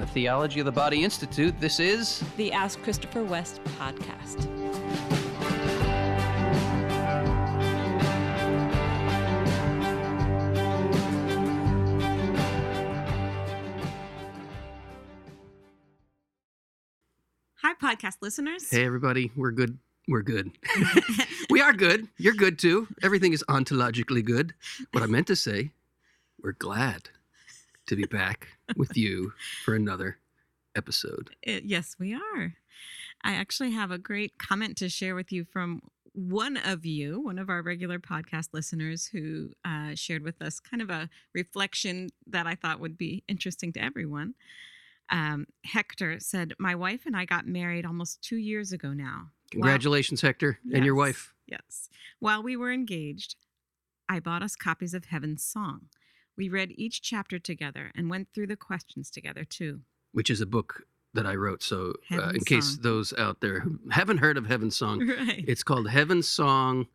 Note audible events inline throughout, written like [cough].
the Theology of the Body Institute, this is the Ask Christopher West podcast. Hi, podcast listeners. Hey, everybody. We're good. We're good. [laughs] [laughs] we are good. You're good too. Everything is ontologically good. What I meant to say, we're glad to be back with you for another episode. Uh, yes, we are. I actually have a great comment to share with you from one of you, one of our regular podcast listeners, who uh, shared with us kind of a reflection that I thought would be interesting to everyone. Um, Hector said, My wife and I got married almost two years ago now. Congratulations, Hector, and your wife. Yes. While we were engaged, I bought us copies of Heaven's Song. We read each chapter together and went through the questions together too. which is a book that I wrote. So, uh, in Heaven's case those out there who haven't heard of Heaven's Song, [laughs] Right. it's called Heaven's Song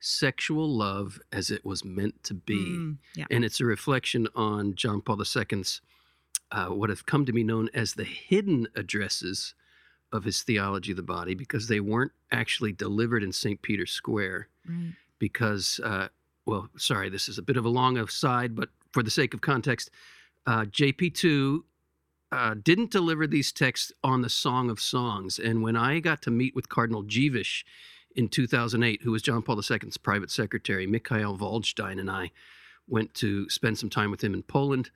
Sexual Love as It Was Meant to Be. Mm, yeah. And it's a reflection on John Paul II's, uh, what have come to be known as the hidden addresses of his theology of the body, because they weren't actually delivered in St. Peter's Square. Right. Because, uh, well, sorry, this is a bit of a long aside, but for the sake of context, uh, JP2 uh, didn't deliver these texts on the Song of Songs. And when I got to meet with Cardinal Dziwisz in 2008, who was John Paul II's private secretary, Michael Waldstein and I went to spend some time with him in Poland.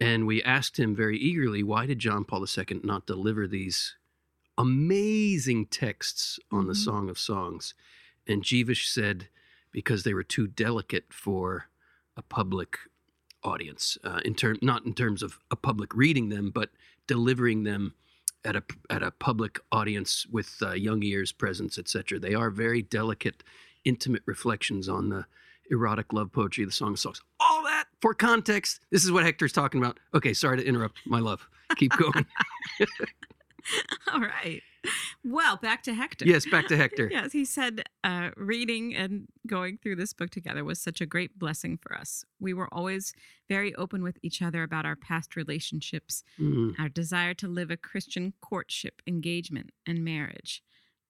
And we asked him very eagerly, why did John Paul II not deliver these amazing texts on the Mhm. Song of Songs? And Dziwisz said, because they were too delicate for a public audience uh, in term not in terms of a public reading them but delivering them at a at a public audience with uh, young ears presence etc they are very delicate intimate reflections on the erotic love poetry the song. Of songs all that for context. This is what hector's talking about. Okay sorry to interrupt my love. Keep going. [laughs] All right. [laughs] Well, back to Hector. yes back to hector [laughs] Yes, he said uh, reading and going through this book together was such a great blessing for us. We were always very open with each other about our past relationships, Mm, our desire to live a Christian courtship, engagement, and marriage.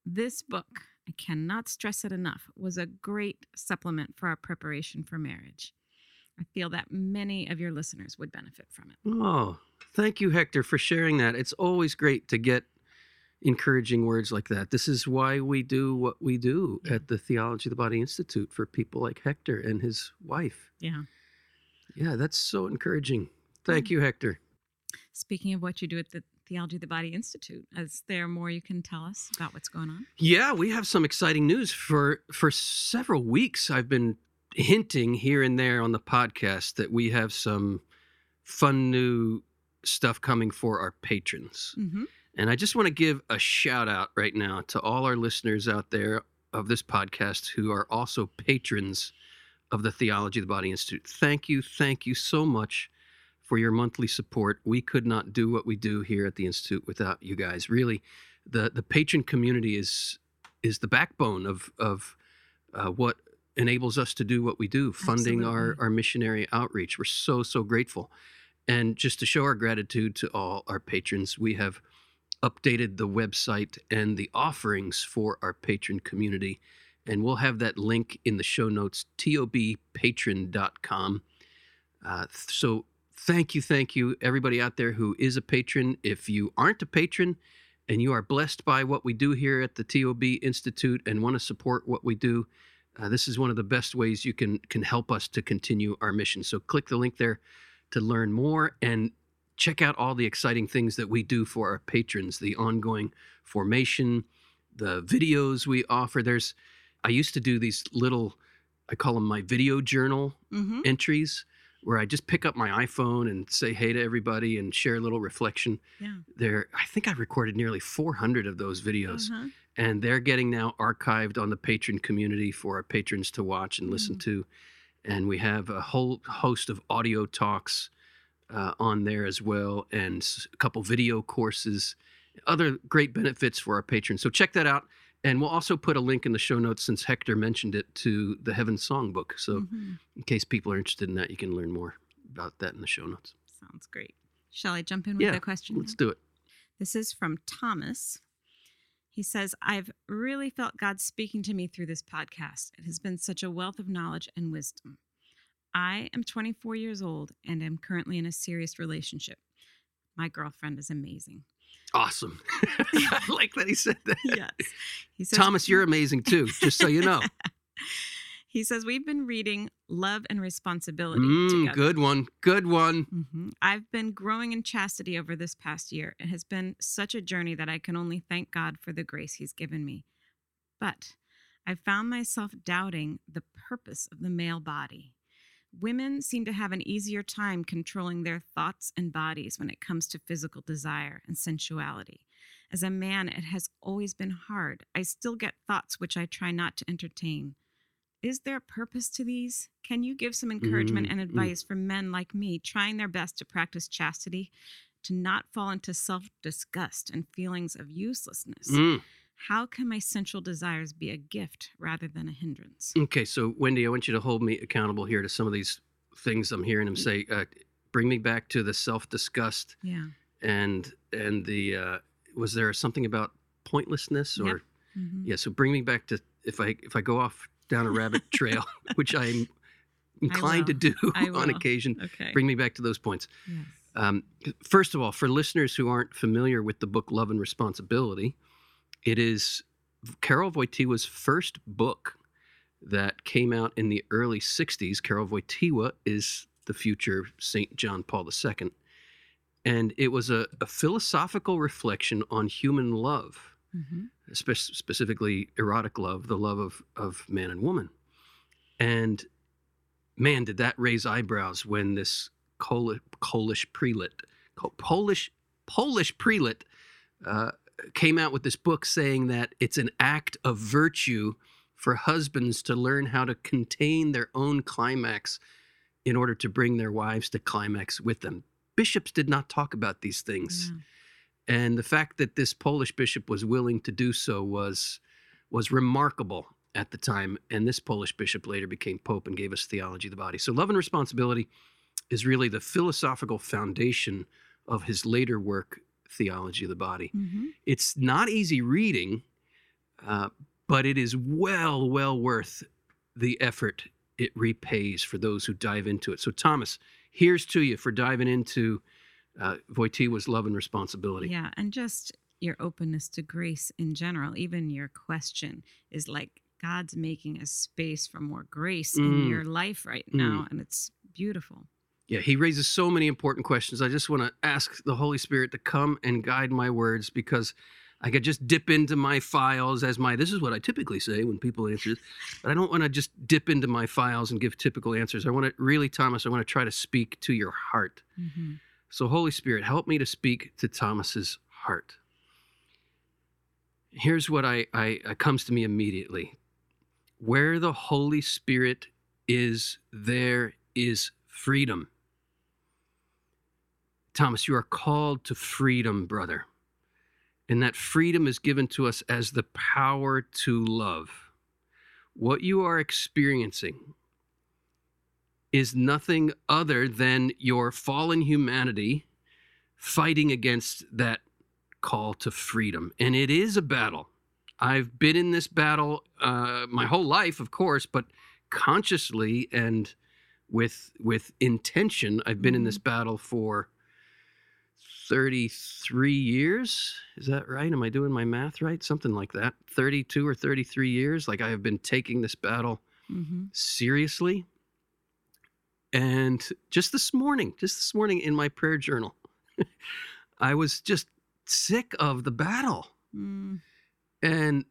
This book, I cannot stress it enough, was a great supplement for our preparation for marriage. I feel that many of your listeners would benefit from it. oh thank you hector for sharing that it's always great to get encouraging words like that. This is why we do what we do Yeah. at the Theology of the Body Institute for people like Hector and his wife. Yeah. Yeah, that's so encouraging. Thank you, Hector. Speaking of what you do at the Theology of the Body Institute, is there more you can tell us about what's going on? Yeah, we have some exciting news for for several weeks. I've been hinting here and there on the podcast that we have some fun new stuff coming for our patrons. Mm-hmm. And I just want to give a shout out right now to all our listeners out there of this podcast who are also patrons of the Theology of the Body Institute. Thank you, thank you so much for your monthly support. We could not do what we do here at the Institute without you guys. Really, the the patron community is is the backbone of of uh, what enables us to do what we do, funding our our missionary outreach. We're so so grateful. And just to show our gratitude to all our patrons, we have updated the website and the offerings for our patron community. And we'll have that link in the show notes, tobpatron.com. Uh, so thank you, thank you, everybody out there who is a patron. If you aren't a patron and you are blessed by what we do here at the TOB Institute and want to support what we do, uh, this is one of the best ways you can can help us to continue our mission. So click the link there to learn more and check out all the exciting things that we do for our patrons, the ongoing formation, the videos we offer. There's I used to do these little I call them my video journal Mm-hmm. entries where I just pick up my iPhone and say hey to everybody and share a little reflection. Yeah. There I think I recorded nearly 400 of those videos Uh-huh. and they're getting now archived on the patron community for our patrons to watch and listen Mm. to. And we have a whole host of audio talks uh, on there as well, and a couple video courses, other great benefits for our patrons. So check that out. And we'll also put a link in the show notes since Hector mentioned it to the Heaven Songbook. So Mhm. in case people are interested in that, you can learn more about that in the show notes. Sounds great. Shall I jump in with Yeah, the question? Let's do it. This is from Thomas. He says, I've really felt God speaking to me through this podcast. It has been such a wealth of knowledge and wisdom. I am 24 years old and am currently in a serious relationship. My girlfriend is amazing. Awesome. [laughs] [laughs] I like that he said that. Yes. He says, Thomas, you're amazing too, just so you know. [laughs] he says, We've been reading Love and Responsibility Mm, together. good one. Good one. Mhm. I've been growing in chastity over this past year. It has been such a journey that I can only thank God for the grace He's given me. But I found myself doubting the purpose of the male body. Women seem to have an easier time controlling their thoughts and bodies when it comes to physical desire and sensuality. As a man, it has always been hard. I still get thoughts which I try not to entertain. Is there a purpose to these? Can you give some encouragement Mm, and mm. advice for men like me trying their best to practice chastity, to not fall into self disgust and feelings of uselessness? Mm. How can my sensual desires be a gift rather than a hindrance? Okay, so Wendy, I want you to hold me accountable here to some of these things I'm hearing him say. Uh, bring me back to the self disgust Yeah. and and the uh, was there something about pointlessness or Yep. Mhm. yeah? So bring me back to if I if I go off down a rabbit [laughs] trail, which I'm inclined to do [laughs] on occasion. Okay. Bring me back to those points. yes. Um, first of all, for listeners who aren't familiar with the book Love and Responsibility, it is Karol Wojtyła's first book that came out in the early 60s. Karol Wojtyła is the future St. John Paul II. And it was a, a philosophical reflection on human love, hmm spe- specifically erotic love, the love of, of man and woman. And man, did that raise eyebrows when this Col- Polish prelate, Polish Polish prelate, uh, came out with this book saying that it's an act of virtue for husbands to learn how to contain their own climax in order to bring their wives to climax with them. Bishops did not talk about these things Yeah. and the fact that this Polish bishop was willing to do so was was remarkable at the time. And this Polish bishop later became pope and gave us theology of the body. So love and responsibility is really the philosophical foundation of his later work, theology of the body. Mhm. It's not easy reading, uh, but it is well, well worth the effort it repays for those who dive into it. So Thomas, here's to you for diving into uh, Wojtyła's love and responsibility. Yeah, and just your openness to grace in general, even your question is like God's making a space for more grace in Mm. your life right now, and it's beautiful. Yeah, he raises so many important questions. I just want to ask the Holy Spirit to come and guide my words because I could just dip into my files as my this is what I typically say when people answer this, but I don't want to just dip into my files and give typical answers. I want to really, Thomas, I want to try to speak to your heart. hmm So, Holy Spirit, help me to speak to Thomas's heart. Here's what I, I, I comes to me immediately. Where the Holy Spirit is, there is freedom. Thomas, you are called to freedom, brother. And that freedom is given to us as the power to love. What you are experiencing is nothing other than your fallen humanity fighting against that call to freedom. And it is a battle. I've been in this battle uh, my whole life, of course, but consciously and with with intention, I've been in this battle for 33 years. Is that right? Am I doing my math right? Something like that. 32 or 33 years. Like I have been taking this battle hmm seriously. And just this morning, just this morning in my prayer journal, [laughs] I was just sick of the battle. Mm. And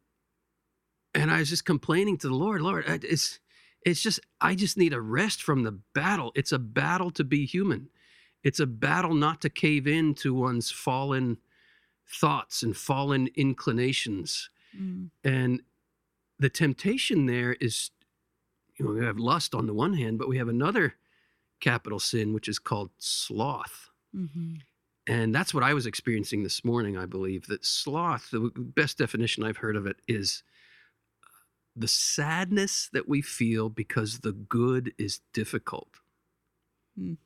and I was just complaining to the Lord, Lord, it's it's just I just need a rest from the battle. It's a battle to be human. It's a battle not to cave in to one's fallen thoughts and fallen inclinations. Mm. And the temptation there is, you know, we have lust on the one hand, but we have another capital sin, which is called sloth. hmm And that's what I was experiencing this morning, I believe. That sloth, the best definition I've heard of it is the sadness that we feel because the good is difficult. Hmm.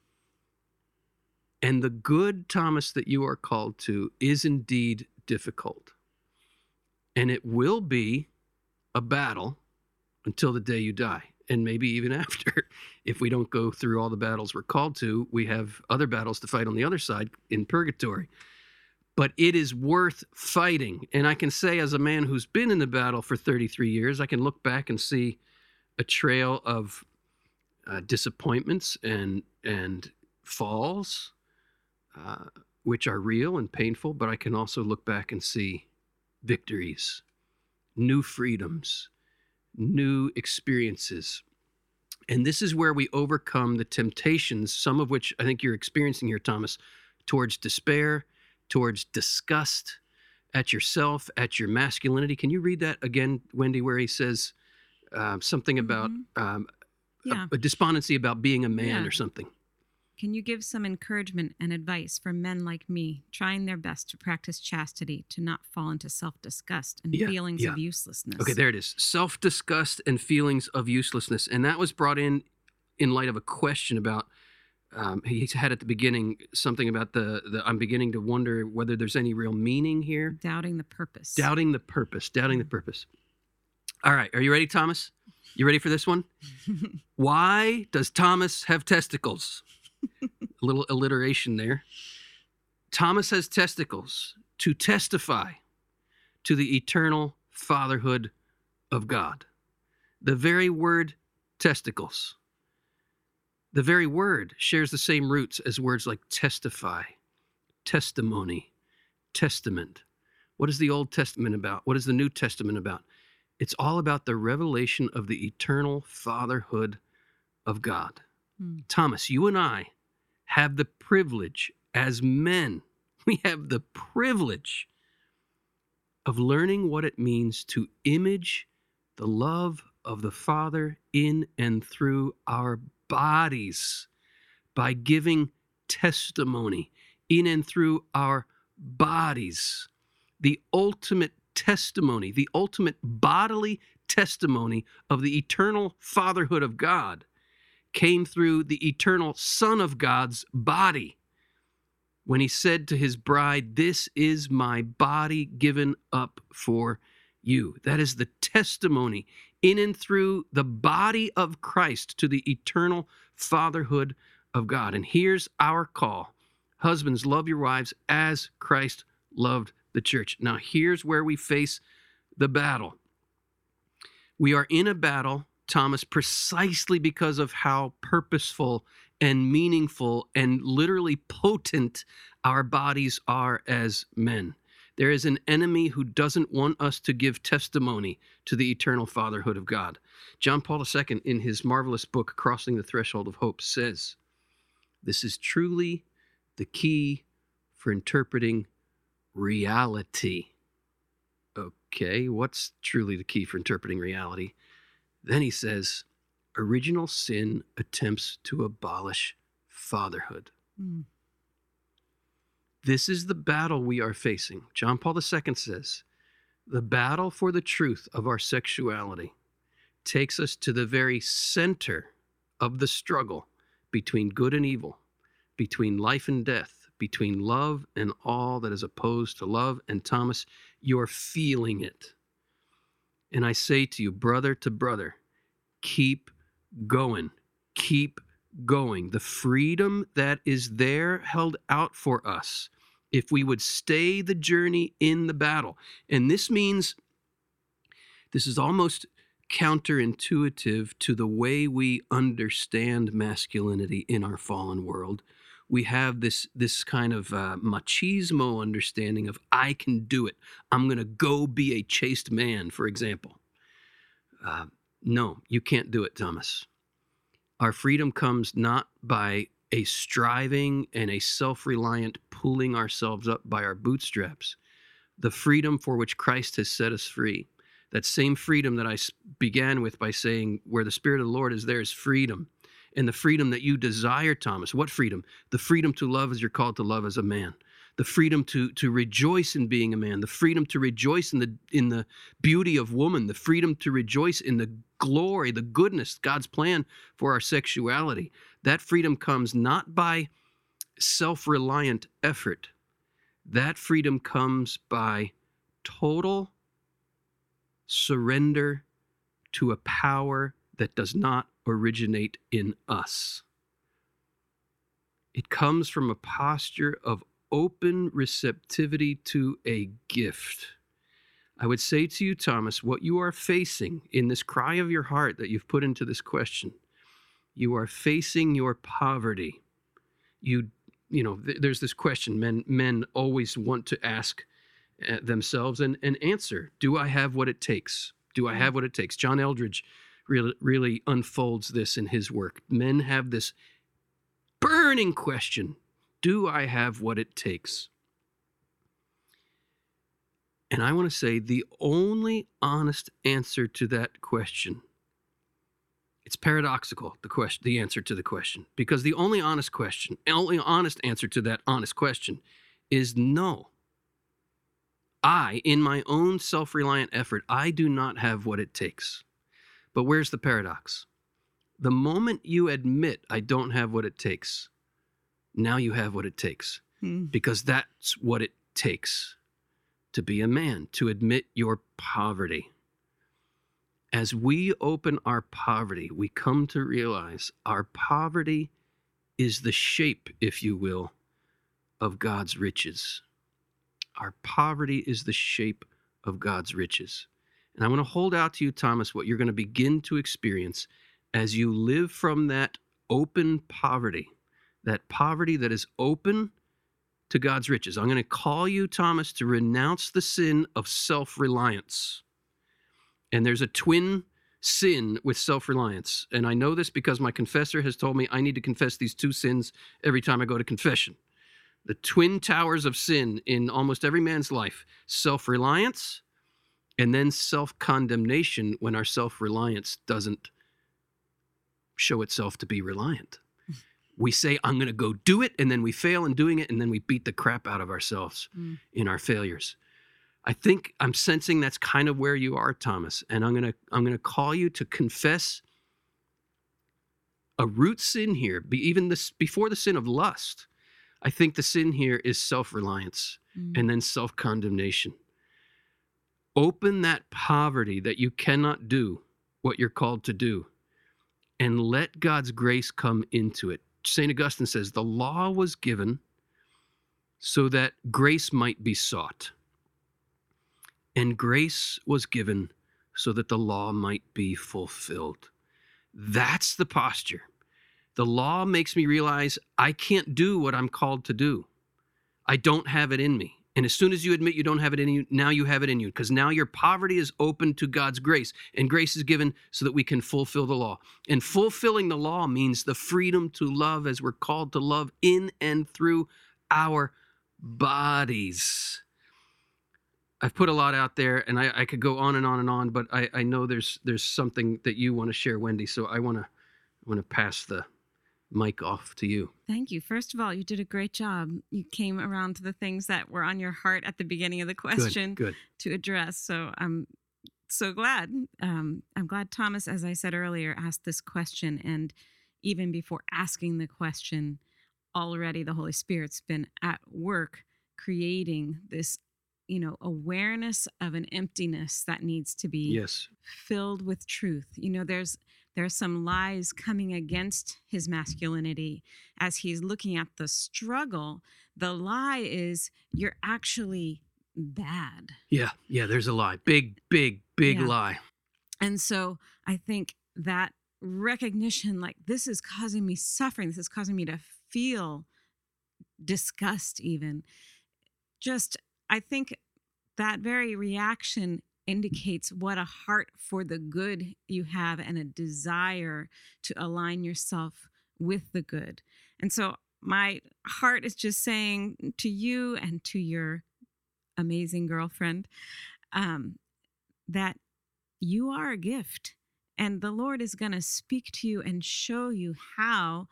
And the good, Thomas, that you are called to is indeed difficult. And it will be a battle until the day you die, and maybe even [laughs] after. If we don't go through all the battles we're called to, we have other battles to fight on the other side in purgatory. But it is worth fighting. And I can say, as a man who's been in the battle for 33 years, I can look back and see a trail of uh, disappointments and and falls, uh, which are real and painful. But I can also look back and see victories, new freedoms, new experiences. And this is where we overcome the temptations, some of which I think you're experiencing here, Thomas, towards despair, towards disgust at yourself, at your masculinity. Can you read that again, Wendy, where he says uh, something about Mhm. um, Yeah. a, a despondency about being a man Yeah. or something? Can you give some encouragement and advice for men like me, trying their best to practice chastity, to not fall into self disgust and Yeah, feelings yeah. of uselessness? Okay, there it is. Self disgust and feelings of uselessness. And that was brought in in light of a question about. Um, he had at the beginning something about the, the I'm beginning to wonder whether there's any real meaning here. Doubting the purpose. Doubting the purpose. Doubting the purpose. All right, are you ready, Thomas? You ready for this one? [laughs] Why does Thomas have testicles? A little alliteration there. Thomas has testicles to testify to the eternal fatherhood of God. The very word testicles, the very word shares the same roots as words like testify, testimony, testament. What is the Old Testament about? What is the New Testament about? It's all about the revelation of the eternal fatherhood of God. Hmm. Thomas, you and I have the privilege as men, [laughs] we have the privilege of learning what it means to image the love of the Father in and through our bodies by giving testimony in and through our bodies. The ultimate testimony, the ultimate bodily testimony of the eternal fatherhood of God came through the eternal Son of God's body when he said to his bride, This is my body given up for you. That is the testimony in and through the body of Christ to the eternal fatherhood of God. And here's our call Husbands, love your wives as Christ loved the church. Now, here's where we face the battle. We are in a battle, Thomas, precisely because of how purposeful and meaningful and literally potent our bodies are as men. There is an enemy who doesn't want us to give testimony to the eternal fatherhood of God. John Paul II, in his marvelous book, Crossing the Threshold of Hope, says, This is truly the key for interpreting reality. Okay, what's truly the key for interpreting reality? Then he says, Original sin attempts to abolish fatherhood. Hmm. This is the battle we are facing. John Paul II says, the battle for the truth of our sexuality takes us to the very center of the struggle between good and evil, between life and death, between love and all that is opposed to love. And Thomas, you're feeling it. And I say to you, brother to brother, keep going, keep going. The freedom that is there held out for us if we would stay the journey in the battle. And this means this is almost counterintuitive to the way we understand masculinity in our fallen world. We have this this kind of uh, machismo understanding of I can do it. I'm going to go be a chaste man, for example. Uh, no, you can't do it, Thomas. Our freedom comes not by a striving and a self reliant pulling ourselves up by our bootstraps. The freedom for which Christ has set us free, that same freedom that I began with by saying, where the Spirit of the Lord is, there is freedom. And the freedom that you desire, Thomas. What freedom? The freedom to love as you're called to love as a man. The freedom to, to rejoice in being a man. The freedom to rejoice in the, in the beauty of woman. The freedom to rejoice in the glory, the goodness, God's plan for our sexuality. That freedom comes not by self reliant effort. That freedom comes by total surrender to a power that does not originate in us. It comes from a posture of open receptivity to a gift. I would say to you, Thomas, what you are facing in this cry of your heart that you've put into this question, you are facing your poverty. You, you know, th- there's this question men men always want to ask uh, themselves and, and answer: Do I have what it takes? Do I have what it takes? John Eldredge really really unfolds this in his work. Men have this burning question: Do I have what it takes? And I want to say the only honest answer to that question it's paradoxical the question the answer to the question because the only honest question only honest answer to that honest question is no i in my own self-reliant effort i do not have what it takes but where's the paradox the moment you admit i don't have what it takes now you have what it takes Hmm. because that's what it takes to be a man, to admit your poverty. As we open our poverty, we come to realize our poverty is the shape, if you will, of God's riches. Our poverty is the shape of God's riches. And I want to hold out to you, Thomas, what you're going to begin to experience as you live from that open poverty, that poverty that is open to God's riches. I'm going to call you, Thomas, to renounce the sin of self reliance. And there's a twin sin with self reliance. And I know this because my confessor has told me I need to confess these two sins every time I go to confession. The twin towers of sin in almost every man's life self reliance and then self condemnation when our self reliance doesn't show itself to be reliant. We say i'm going to go do it and then we fail in doing it and then we beat the crap out of ourselves Mm. in our failures. I think i'm sensing that's kind of where you are thomas and i'm going to i'm going to call you to confess a root sin here. Be even this before the sin of lust i think the sin here is self-reliance Mm. and then self-condemnation open that poverty that you cannot do what you're called to do and let god's grace come into it St. Augustine says the law was given so that grace might be sought, and grace was given so that the law might be fulfilled. That's the posture. The law makes me realize I can't do what I'm called to do. I don't have it in me. And as soon as you admit you don't have it in you, now you have it in you because now your poverty is open to God's grace, and grace is given so that we can fulfill the law. And fulfilling the law means the freedom to love as we're called to love in and through our bodies. I've put a lot out there, and I, I could go on and on and on, but I, I know there's there's something that you want to share, Wendy. So I want to want to pass the mic off to you. Thank you. First of all, you did a great job. You came around to the things that were on your heart at the beginning of the question Good, good. to address. So I'm so glad. Um, I'm glad Thomas, as I said earlier, asked this question. And even before asking the question, already the Holy Spirit's been at work creating this, you know, awareness of an emptiness that needs to be Yes. filled with truth. You know, there's there's some lies coming against his masculinity as he's looking at the struggle. The lie is you're actually bad. Yeah. Yeah. There's a lie. Big, big, big Yeah. lie. And so I think that recognition like this is causing me suffering, this is causing me to feel disgust even. Just I think that very reaction indicates what a heart for the good you have and a desire to align yourself with the good. And so my heart is just saying to you and to your amazing girlfriend um, that you are a gift. And the Lord is going to speak to you and show you how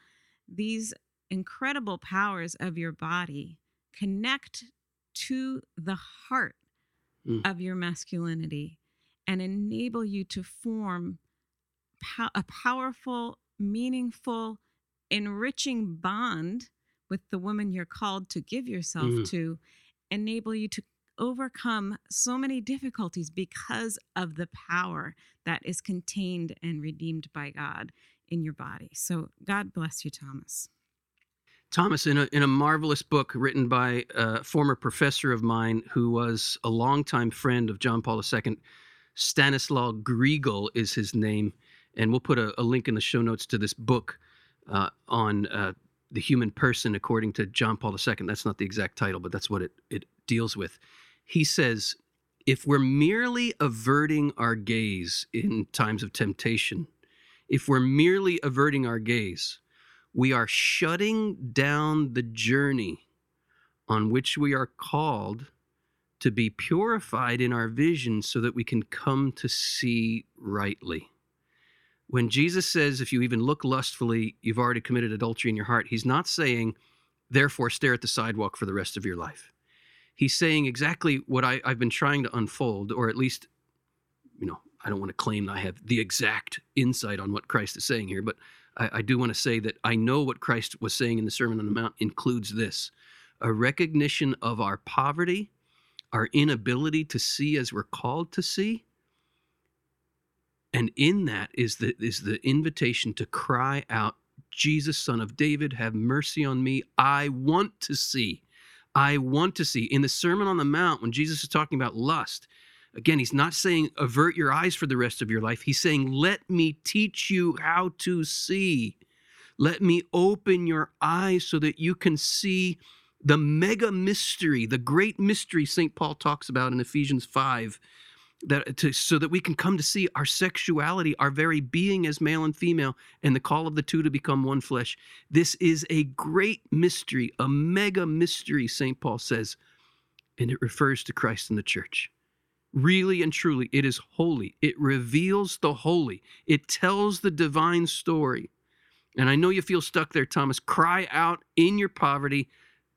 these incredible powers of your body connect to the heart Mm. of your masculinity and enable you to form pow- a powerful, meaningful, enriching bond with the woman you're called to give yourself Mm. to enable you to overcome so many difficulties because of the power that is contained and redeemed by God in your body. So God bless you, Thomas. Thomas, in a, in a marvelous book written by a former professor of mine who was a longtime friend of John Paul II, Stanislaw Grygiel is his name. And we'll put a, a link in the show notes to this book uh, on uh, the human person according to John Paul II. That's not the exact title, but that's what it, it deals with. He says if we're merely averting our gaze in times of temptation, if we're merely averting our gaze, we are shutting down the journey on which we are called to be purified in our vision so that we can come to see rightly. When Jesus says, if you even look lustfully, you've already committed adultery in your heart, he's not saying, therefore, stare at the sidewalk for the rest of your life. He's saying exactly what I, I've been trying to unfold, or at least, you know, I don't want to claim I have the exact insight on what Christ is saying here, but I, I do want to say that I know what Christ was saying in the Sermon on the Mount includes this a recognition of our poverty, our inability to see as we're called to see. And in that is the, is the invitation to cry out, Jesus, son of David, have mercy on me. I want to see. I want to see. In the Sermon on the Mount, when Jesus is talking about lust, again, he's not saying avert your eyes for the rest of your life. He's saying, let me teach you how to see. Let me open your eyes so that you can see the mega mystery, the great mystery St. Paul talks about in Ephesians 5, that to, so that we can come to see our sexuality, our very being as male and female, and the call of the two to become one flesh. This is a great mystery, a mega mystery, St. Paul says, and it refers to Christ and the church. Really and truly, it is holy. It reveals the holy, it tells the divine story. And I know you feel stuck there, Thomas. Cry out in your poverty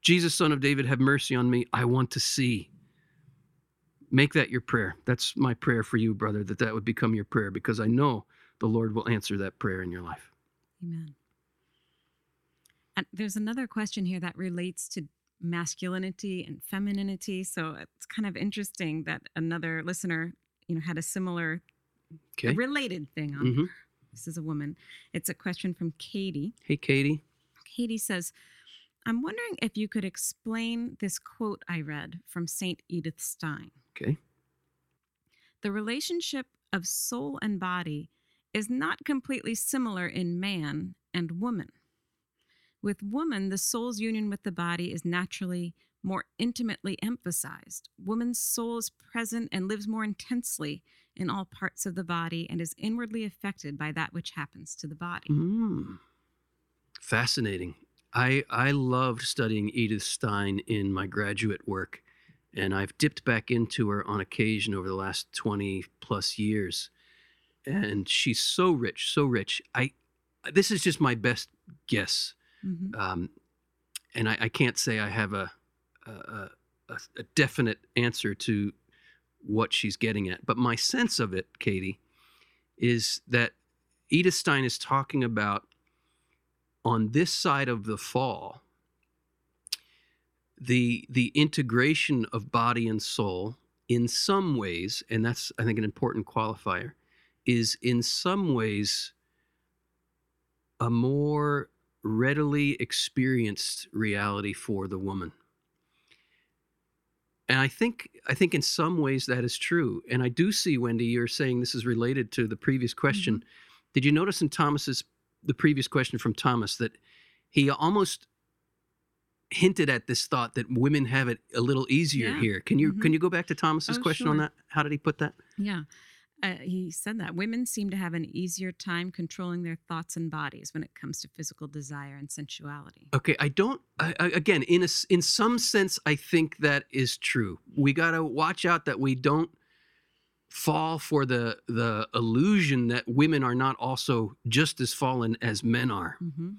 Jesus, son of David, have mercy on me. I want to see. Make that your prayer. That's my prayer for you, brother, that that would become your prayer because I know the Lord will answer that prayer in your life. Amen. And there's another question here that relates to masculinity and femininity. So it's kind of interesting that another listener, you know, had a similar Okay. related thing on. hmm This is a woman. It's a question from Katie. Hey, Katie. Katie says, I'm wondering if you could explain this quote I read from St. Edith Stein. Okay. The relationship of soul and body is not completely similar in man and woman. With woman, the soul's union with the body is naturally more intimately emphasized. Woman's soul is present and lives more intensely in all parts of the body and is inwardly affected by that which happens to the body. Mm. Fascinating. I I loved studying Edith Stein in my graduate work, and I've dipped back into her on occasion over the last twenty plus years, and she's so rich, so rich. I this is just my best guess, Mhm. um, and I, I can't say I have a a, a a definite answer to what she's getting at, but my sense of it, Katie, is that Edith Stein is talking about on this side of the fall the the integration of body and soul in some ways and that's i think an important qualifier is in some ways a more readily experienced reality for the woman. And i think i think in some ways that is true. And i do see wendy you're saying this is related to the previous question. Did you notice in thomas's the previous question from thomas that he almost hinted at this thought that women have it a little easier Yeah. here? Can you Mhm. can you go back to thomas's Oh, question on that? How did he put that? Yeah. Uh, he said that women seem to have an easier time controlling their thoughts and bodies when it comes to physical desire and sensuality. Okay, I don't. I, I, again, in a in some sense, I think that is true. We gotta watch out that we don't fall for the the illusion that women are not also just as fallen as men are. hmm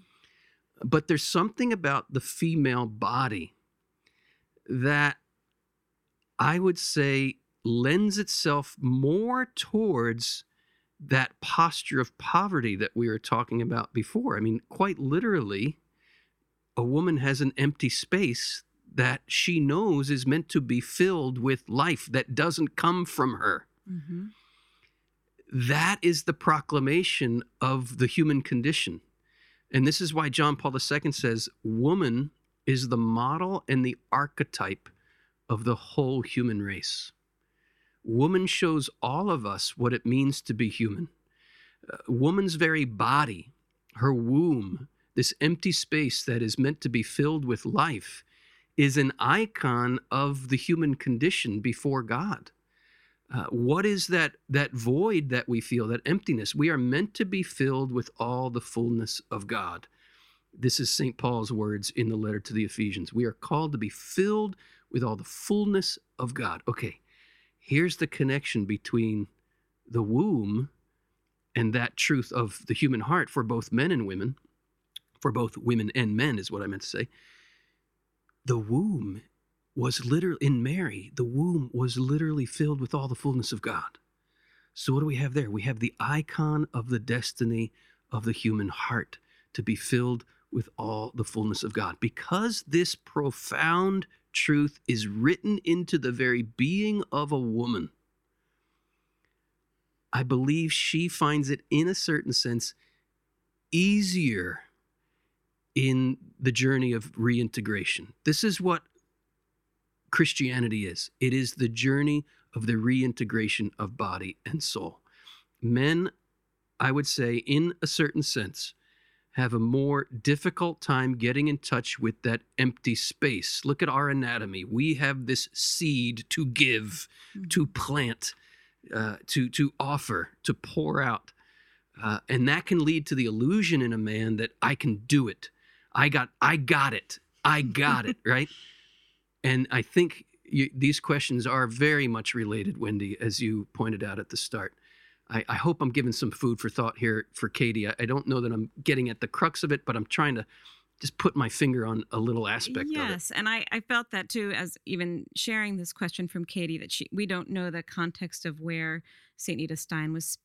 But there's something about the female body that I would say lends itself more towards that posture of poverty that we were talking about before. I mean, quite literally, a woman has an empty space that she knows is meant to be filled with life that doesn't come from her. Mm-hmm. That is the proclamation of the human condition. And this is why John Paul II says woman is the model and the archetype of the whole human race. Woman shows all of us what it means to be human. Uh, woman's very body, her womb, this empty space that is meant to be filled with life, is an icon of the human condition before God. Uh, what is that that void that we feel, that emptiness? We are meant to be filled with all the fullness of God. This is St. Paul's words in the letter to the Ephesians. We are called to be filled with all the fullness of God. Okay, here's the connection between the womb and that truth of the human heart for both men and women, for both women and men, is what I meant to say. The womb was literally, in Mary, the womb was literally filled with all the fullness of God. So, what do we have there? We have the icon of the destiny of the human heart to be filled with all the fullness of God. Because this profound truth is written into the very being of a woman, I believe she finds it, in a certain sense, easier in the journey of reintegration. This is what Christianity is it is the journey of the reintegration of body and soul. Men, I would say, in a certain sense, have a more difficult time getting in touch with that empty space. Look at our anatomy. We have this seed to give, mm-hmm. to plant, uh, to to offer, to pour out, uh, and that can lead to the illusion in a man that I can do it. I got I got it. I got it. [laughs] Right. And I think you, these questions are very much related, Wendy, as you pointed out at the start. I, I hope I'm giving some food for thought here for Katie. I, I, don't know that I'm getting at the crux of it, but I'm trying to just put my finger on a little aspect yes, of it. Yes, and I, I felt that too as even sharing this question from Katie that she we don't know the context of where Saint Edith Stein was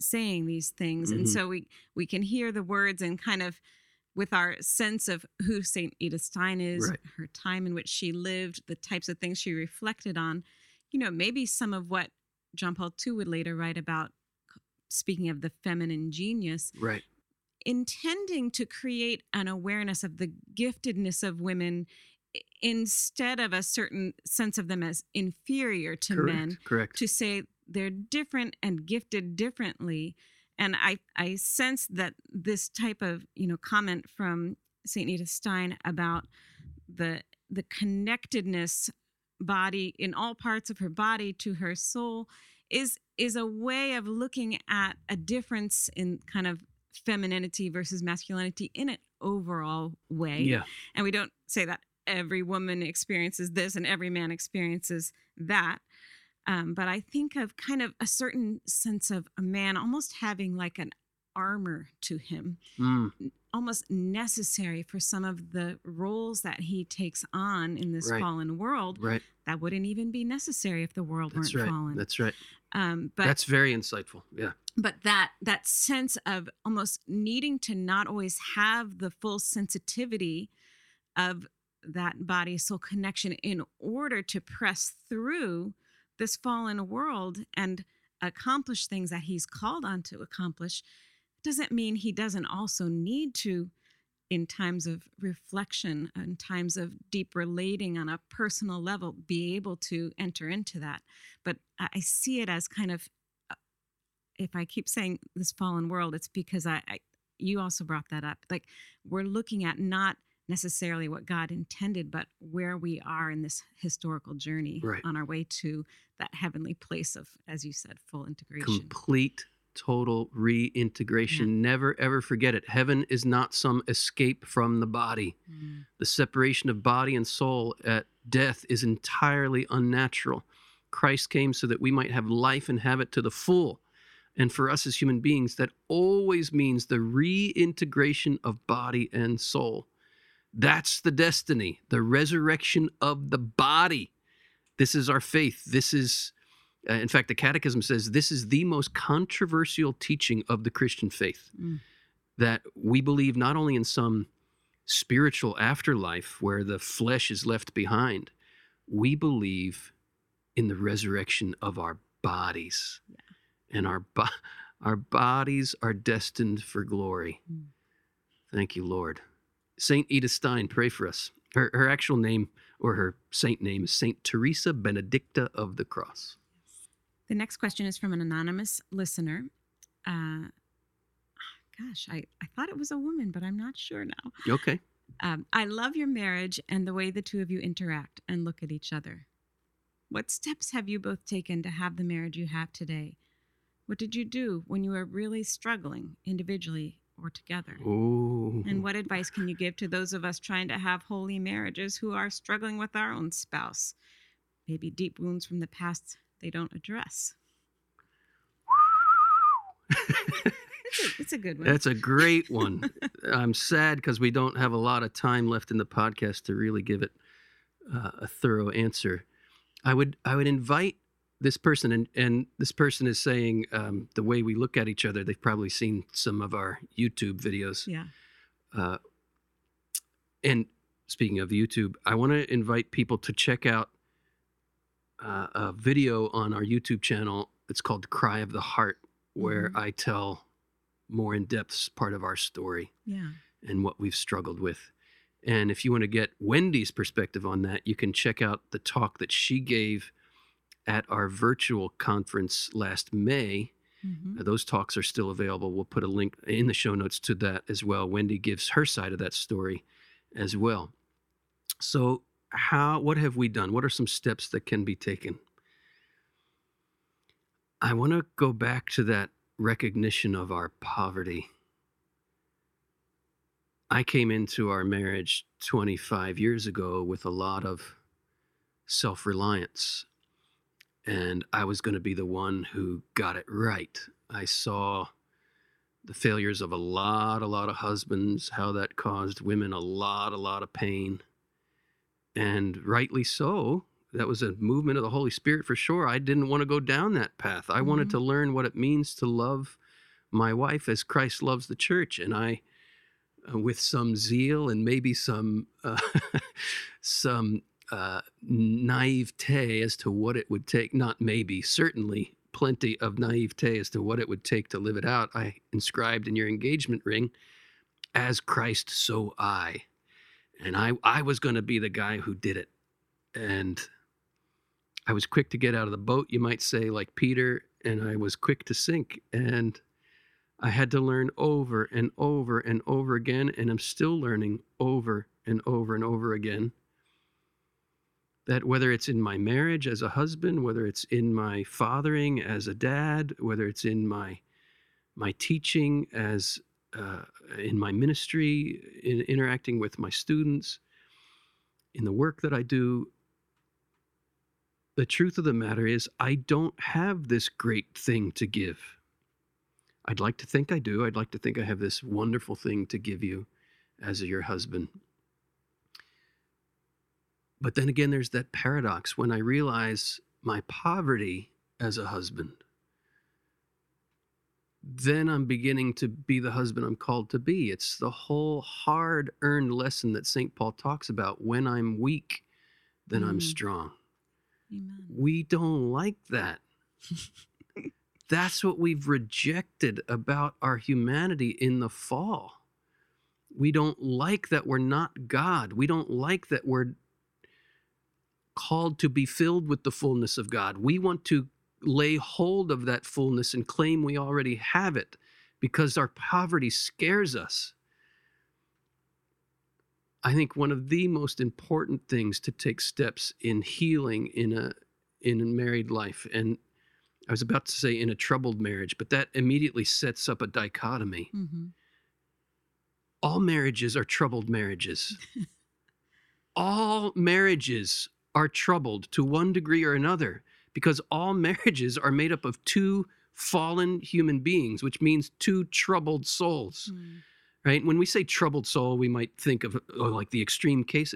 saying these things, mm-hmm. and so we we can hear the words and kind of with our sense of who St. Edith Stein is, right. her time in which she lived, the types of things she reflected on, you know, maybe some of what John Paul II would later write about, speaking of the feminine genius. Right. Intending to create an awareness of the giftedness of women instead of a certain sense of them as inferior to correct, men. Correct. To say they're different and gifted differently and i i sense that this type of you know comment from saint edith stein about the the connectedness body in all parts of her body to her soul is is a way of looking at a difference in kind of femininity versus masculinity in an overall way. Yeah. And we don't say that every woman experiences this and every man experiences that. Um, but I think of kind of a certain sense of a man almost having like an armor to him, mm. almost necessary for some of the roles that he takes on in this right. fallen world. Right. That wouldn't even be necessary if the world That's weren't right. fallen. That's right. Um, but that's very insightful. Yeah. But that that sense of almost needing to not always have the full sensitivity of that body soul connection in order to press through this fallen world and accomplish things that he's called on to accomplish doesn't mean he doesn't also need to in times of reflection in times of deep relating on a personal level be able to enter into that but i see it as kind of uh, if i keep saying this fallen world it's because I, I you also brought that up like we're looking at not necessarily what God intended, but where we are in this historical journey right. on our way to that heavenly place of, as you said, full integration. Complete, total reintegration. Yeah. Never, ever forget it. Heaven is not some escape from the body. Mm. The separation of body and soul at death is entirely unnatural. Christ came so that we might have life and have it to the full. And for us as human beings, that always means the reintegration of body and soul. That's the destiny, the resurrection of the body. This is our faith. This is, uh, in fact, the Catechism says this is the most controversial teaching of the Christian faith. Mm. That we believe not only in some spiritual afterlife where the flesh is left behind. We believe in the resurrection of our bodies. Yeah. And our bo- our bodies are destined for glory. Mm. Thank you, Lord. Saint Edith Stein, pray for us. Her, her actual name or her saint name is Saint Teresa Benedicta of the Cross. The next question is from an anonymous listener. Uh, gosh, I, I thought it was a woman, but I'm not sure now. Okay. Um, I love your marriage and the way the two of you interact and look at each other. What steps have you both taken to have the marriage you have today? What did you do when you were really struggling individually or together? Ooh. And what advice can you give to those of us trying to have holy marriages who are struggling with our own spouse? Maybe deep wounds from the past they don't address. it's, a, it's, a, good one. That's a great one. [laughs] I'm sad because we don't have a lot of time left in the podcast to really give it uh, a thorough answer. I would I would invite this person and and this person is saying um, the way we look at each other. They've probably seen some of our YouTube videos. Yeah. Uh, and speaking of YouTube, I want to invite people to check out uh, a video on our YouTube channel. It's called "Cry of the Heart," where mm-hmm. I tell more in depth part of our story. Yeah. And what we've struggled with. And if you want to get Wendy's perspective on that, you can check out the talk that she gave at our virtual conference last May. Mm-hmm. Uh, those talks are still available. We'll put a link in the show notes to that as well. Wendy gives her side of that story as well. So, how what have we done? What are some steps that can be taken? I want to go back to that recognition of our poverty. I came into our marriage 25 years ago with a lot of self reliance, and I was going to be the one who got it right. I saw the failures of a lot, a lot of husbands, how that caused women a lot, a lot of pain. And rightly so. That was a movement of the Holy Spirit for sure. I didn't want to go down that path. I mm-hmm. wanted to learn what it means to love my wife as Christ loves the church. And I, uh, with some zeal and maybe some, uh, [laughs] some uh, naivete as to what it would take, not maybe, certainly plenty of naivete as to what it would take to live it out. I inscribed in your engagement ring, as Christ, so I. And I, I was going to be the guy who did it. And I was quick to get out of the boat, you might say, like Peter, and I was quick to sink. And I had to learn over and over and over again, and I'm still learning over and over and over again that whether it's in my marriage as a husband, whether it's in my fathering as a dad, whether it's in my my teaching as uh, in my ministry, in interacting with my students, in the work that I do, the truth of the matter is I don't have this great thing to give. I'd like to think I do. I'd like to think I have this wonderful thing to give you as your husband. But then again, there's that paradox when I realize my poverty as a husband. Then I'm beginning to be the husband I'm called to be. It's the whole hard earned lesson that St. Paul talks about. When I'm weak, then mm. I'm strong. Amen. We don't like that. That's what we've rejected about our humanity in the fall. We don't like that we're not God. We don't like that we're called to be filled with the fullness of God. We want to lay hold of that fullness and claim we already have it because our poverty scares us. I think one of the most important things to take steps in healing in a in a married life and I was about to say in a troubled marriage, but that immediately sets up a dichotomy. Mm-hmm. All marriages are troubled marriages. [laughs] All marriages are troubled to one degree or another because all [laughs] marriages are made up of two fallen human beings, which means two troubled souls. Mm. Right? When we say troubled soul, we might think of oh, like the extreme case.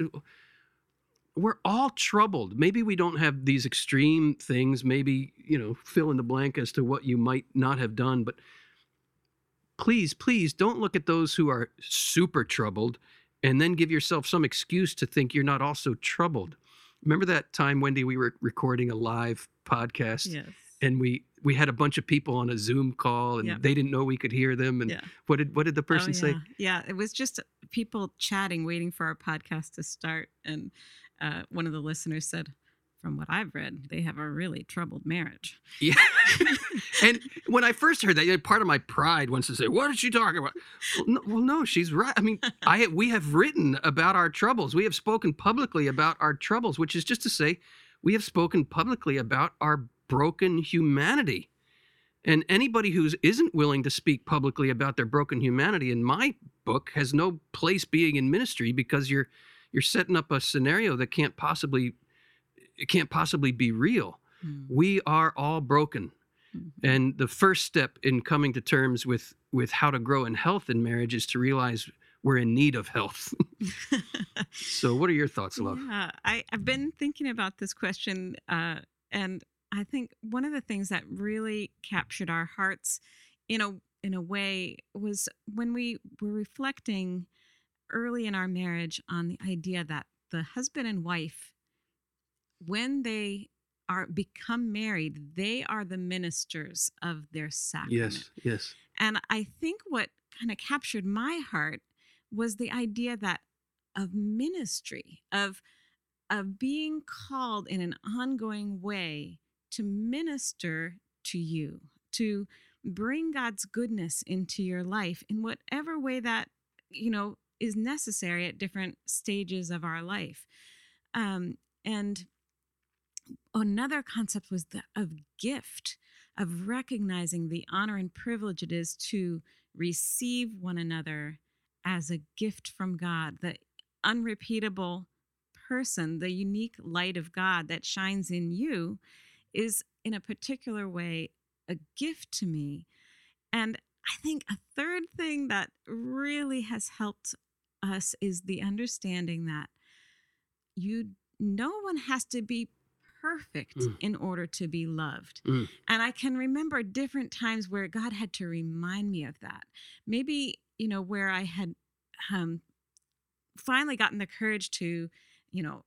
We're all troubled. Maybe we don't have these extreme things. Maybe, you know, fill in the blank as to what you might not have done. But please, please don't look at those who are super troubled and then give yourself some excuse to think you're not also troubled. Remember that time, Wendy, we were recording a live podcast Yes. and we we had a bunch of people on a Zoom call and they didn't know we could hear them. And Yeah. what did what did the person oh, say? yeah. Yeah, it was just people chatting, waiting for our podcast to start. And uh, one of the listeners said, From what I've read, they have a really troubled marriage. Yeah. [laughs] and when I first heard that, part of my pride wants to say, "What is she talking about?" Well no, well, no, she's right. I mean, I we have written about our troubles. We have spoken publicly about our troubles, which is just to say, we have spoken publicly about our broken humanity. And anybody who isn't willing to speak publicly about their broken humanity, in my book, has no place being in ministry because you're you're setting up a scenario that can't possibly it can't possibly be real. Hmm. We are all broken. Mhm. And the first step in coming to terms with with how to grow in health in marriage is to realize we're in need of health. [laughs] so, what are your thoughts, love? Yeah, I, I've been thinking about this question, uh, and I think one of the things that really captured our hearts in a in a way was when we were reflecting early in our marriage on the idea that the husband and wife, when they are become married, they are the ministers of their sacrament. Yes, yes. And I think what kind of captured my heart was the idea that of ministry, of of being called in an ongoing way to minister to you, to bring God's goodness into your life in whatever way that, you know, is necessary at different stages of our life. Um, and another concept was the of gift of recognizing the honor and privilege it is to receive one another as a gift from God, the unrepeatable person, the unique light of God that shines in you is in a particular way a gift to me. And I think a third thing that really has helped us is the understanding that you no one has to be perfect Mm. in order to be loved. Mm. And I can remember different times where God had to remind me of that. Maybe, you know, where I had um, finally gotten the courage to, you know,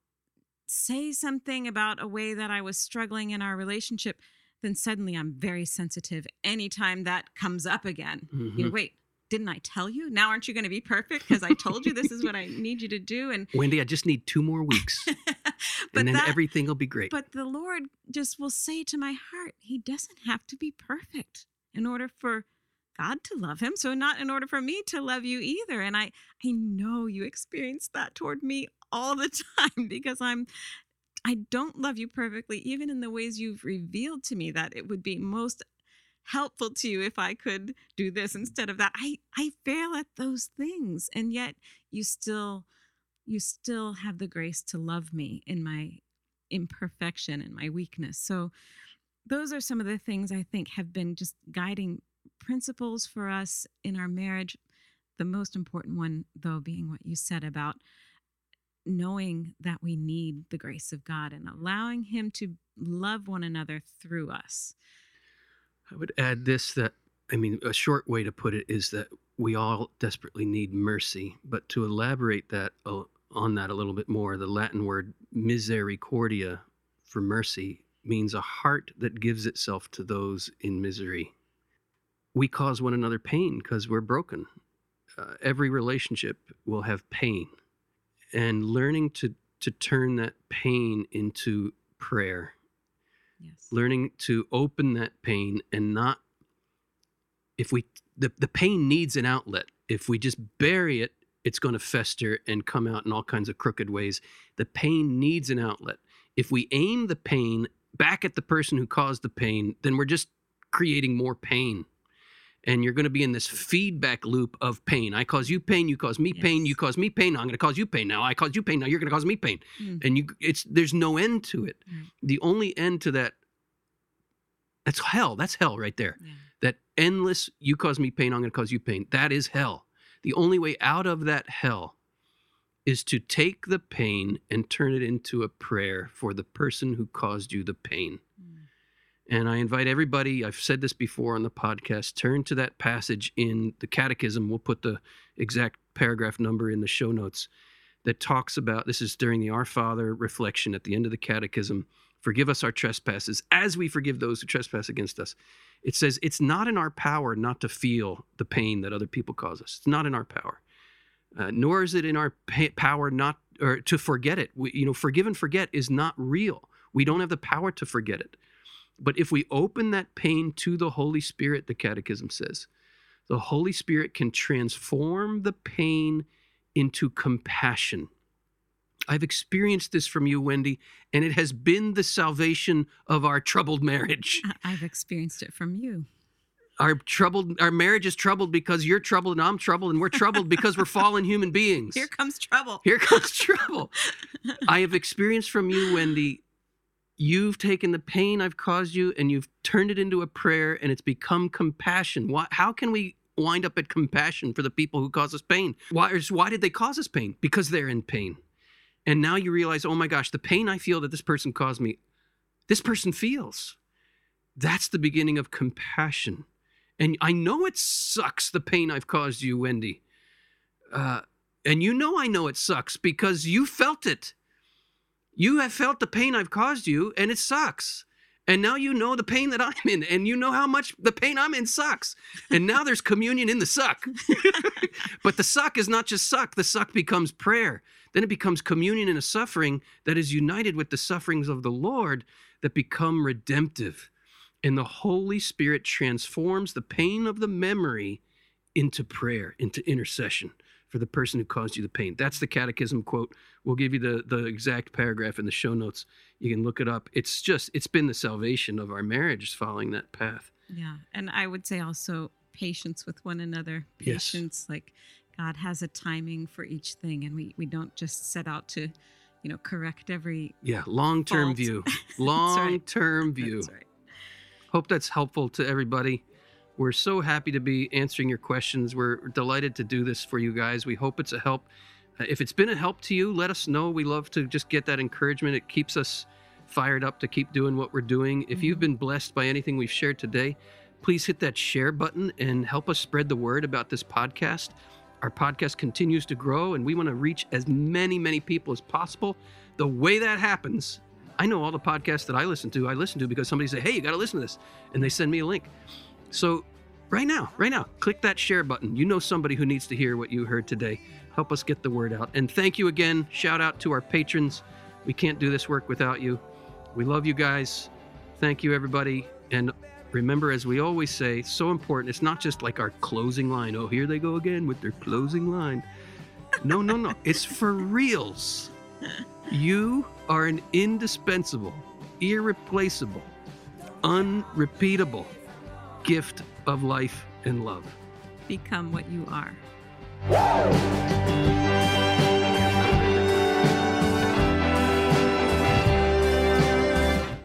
say something about a way that I was struggling in our relationship, then suddenly I'm very sensitive anytime that comes up again. You know, Mhm. wait, didn't I tell you? Now aren't you going to be perfect because I told you this is what I [laughs] need you to do? And Wendy, I just need two more weeks, [laughs] and then that, everything will be great. but the Lord just will say to my heart, He doesn't have to be perfect in order for God to love him. So not in order for me to love you either. And I I know you experience that toward me all the [laughs] time because I'm I don't love you perfectly, even in the ways you've revealed to me that it would be most helpful to you if I could do this instead of that. I I fail at those things. And yet you still you still have the grace to love me in my imperfection and my weakness. So those are some of the things I think have been just guiding principles for us in our marriage. The most important one, though, being what you said about knowing that we need the grace of God and allowing Him to love one another through us. I would add this that, I mean, a short way to put it is that we all desperately need mercy. But to elaborate that uh, on that a little bit more, the Latin word misericordia for mercy means a heart that gives itself to those in misery. We cause one another pain because we're broken. Uh, every relationship will have pain. And learning to, to turn that pain into prayer Yes. learning to open that pain and not if we the, the pain needs an outlet. If we just bury it it's going to fester and come out in all kinds of crooked ways. The pain needs an outlet. If we aim the pain back at the person who caused the pain then we're just creating more pain. And you're going to be in this feedback loop of pain. I cause you pain you cause me pain you cause me pain i'm going to cause you pain. Now i cause you pain now you're going to cause me pain. Mm. and you it's there's no end to it. Right. the only end to that that's hell that's hell right there. Yeah. Endless you cause me pain i'm going to cause you pain that is hell the only way out of that hell is to take the pain and turn it into a prayer for the person who caused you the pain Mm. and I invite everybody, I've said this before on the podcast, turn to that passage in the Catechism. We'll put the exact paragraph number in the show notes that talks about this is during the Our Father reflection at the end of the catechism. Forgive us our trespasses as we forgive those who trespass against us. It says it's not in our power not to feel the pain that other people cause us. It's not in our power. Uh, nor is it in our power not or to forget it. We, you know, forgive and forget is not real. We don't have the power to forget it. But if we open that pain to the Holy Spirit, the Catechism says, the Holy Spirit can transform the pain into compassion. I've experienced this from you, Wendy, and it has been the salvation of our troubled marriage. I've experienced it from you. Our troubled, our marriage is troubled because you're troubled and I'm troubled, and we're troubled because we're fallen human beings. Here comes trouble. Here comes trouble. I have experienced from you, Wendy. You've taken the pain I've caused you and you've turned it into a prayer, and it's become compassion. Why, how can we wind up at compassion for the people who cause us pain? Why, why did they cause us pain? Because they're in pain. And now you realize, oh my gosh, the pain I feel that this person caused me, this person feels. That's the beginning of compassion. And I know it sucks, the pain I've caused you, Wendy. Uh, and you know I know it sucks because you felt it. You have felt the pain I've caused you, and it sucks. And now you know the pain that I'm in, and you know how much the pain I'm in sucks. And now there's communion in the suck. [laughs] but the suck is not just suck, the suck becomes prayer. Then it becomes communion in a suffering that is united with the sufferings of the Lord that become redemptive. And the Holy Spirit transforms the pain of the memory into prayer, into intercession for the person who caused you the pain. That's the catechism quote. We'll give you the, the exact paragraph in the show notes. You can look it up. It's just, it's been the salvation of our marriage following that path. Yeah. And I would say also patience with one another. Patience, yes. like God has a timing for each thing. And we, we don't just set out to, you know, correct every. Yeah. Long term view. [laughs] Long term right. view. That's right. Hope that's helpful to everybody. We're so happy to be answering your questions. We're delighted to do this for you guys. We hope it's a help. Uh, if it's been a help to you, let us know. We love to just get that encouragement. It keeps us fired up to keep doing what we're doing. If you've mm-hmm. been blessed by anything we've shared today, please hit that share button and help us spread the word about this podcast. Our podcast continues to grow and we want to reach as many, many people as possible. The way that happens, I know all the podcasts that I listen to, I listen to because somebody say, hey, you got to listen to this. And they send me a link. So right now, right now, click that share button. You know somebody who needs to hear what you heard today. Help us get the word out. And thank you again. Shout out to our patrons. We can't do this work without you. We love you guys. Thank you, everybody. And remember, as we always say, so important, it's not just like our closing line. Oh, here they go again with their closing line. No, no, no. [laughs] it's for reals. You are an indispensable, irreplaceable, unrepeatable gift of life and love. Become what you are.